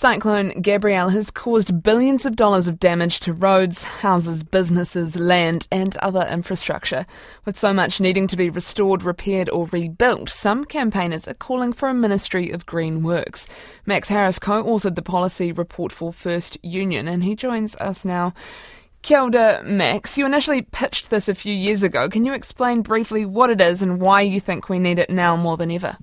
Cyclone Gabrielle has caused billions of dollars of damage to roads, houses, businesses, land, and other infrastructure. With so much needing to be restored, repaired, or rebuilt, some campaigners are calling for a Ministry of Green Works. Max Harris co authored the policy report for First Union, and he joins us now. Kia ora, Max. You initially pitched this a few years ago. Can you explain briefly what it is and why you think we need it now more than ever?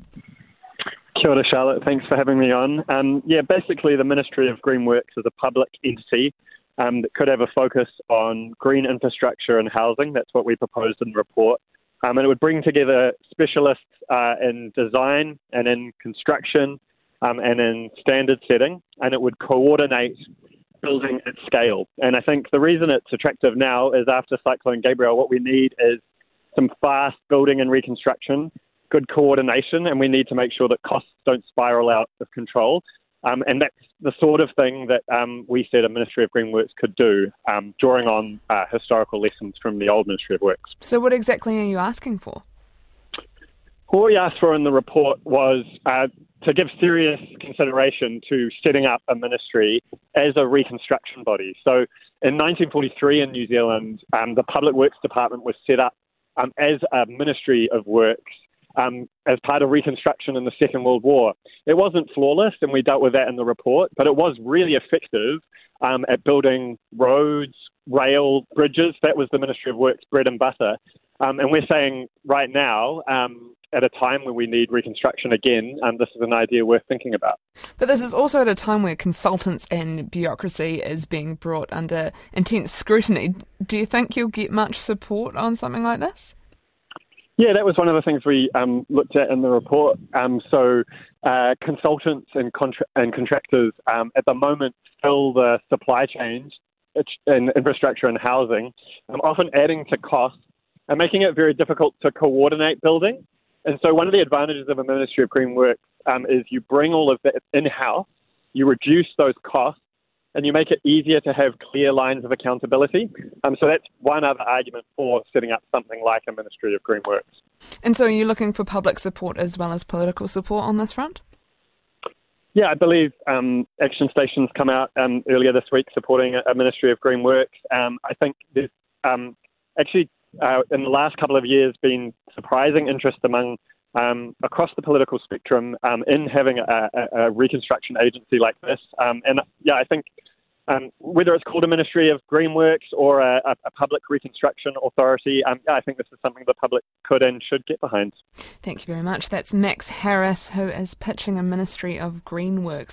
Kia ora, Charlotte. Thanks for having me on. Um, yeah, basically, the Ministry of Green Works is a public entity um, that could have a focus on green infrastructure and housing. That's what we proposed in the report. Um, and it would bring together specialists uh, in design and in construction um, and in standard setting, and it would coordinate building at scale. And I think the reason it's attractive now is after Cyclone Gabrielle, what we need is some fast building and reconstruction good coordination, and we need to make sure that costs don't spiral out of control. Um, and that's the sort of thing that um, we said a Ministry of Green Works could do, um, drawing on uh, historical lessons from the old Ministry of Works. So, what exactly are you asking for? What we asked for in the report was uh, to give serious consideration to setting up a ministry as a reconstruction body. So, in 1943 in New Zealand, um, the Public Works Department was set up um, as a Ministry of Works um, as part of reconstruction in the Second World War. It wasn't flawless, and we dealt with that in the report, but it was really effective um, at building roads, rail, bridges. That was the Ministry of Work's bread and butter. Um, and we're saying right now, um, at a time where we need reconstruction again, um, this is an idea worth thinking about. But this is also at a time where consultants and bureaucracy is being brought under intense scrutiny. Do you think you'll get much support on something like this? Yeah, that was one of the things we um, looked at in the report. Um, so, uh, consultants and, contra- and contractors um, at the moment fill the supply chains in infrastructure and housing, um, often adding to costs and making it very difficult to coordinate building. And so, one of the advantages of a Ministry of Green Works um, is you bring all of that in house, you reduce those costs, and you make it easier to have clear lines of accountability. Um, so that's one other argument for setting up something like a Ministry of Green Works. And so are you looking for public support as well as political support on this front? Yeah, I believe um, Action Stations come out um, earlier this week supporting a, Ministry of Green Works. Um, I think there's um, actually uh, in the last couple of years been surprising interest among um, across the political spectrum um, in having a, a, a, reconstruction agency like this. Um, and yeah, I think um, whether it's called a Ministry of Greenworks or a, a public reconstruction authority, um, yeah, I think this is something the public could and should get behind. Thank you very much. That's Max Harris, who is pitching a Ministry of Greenworks.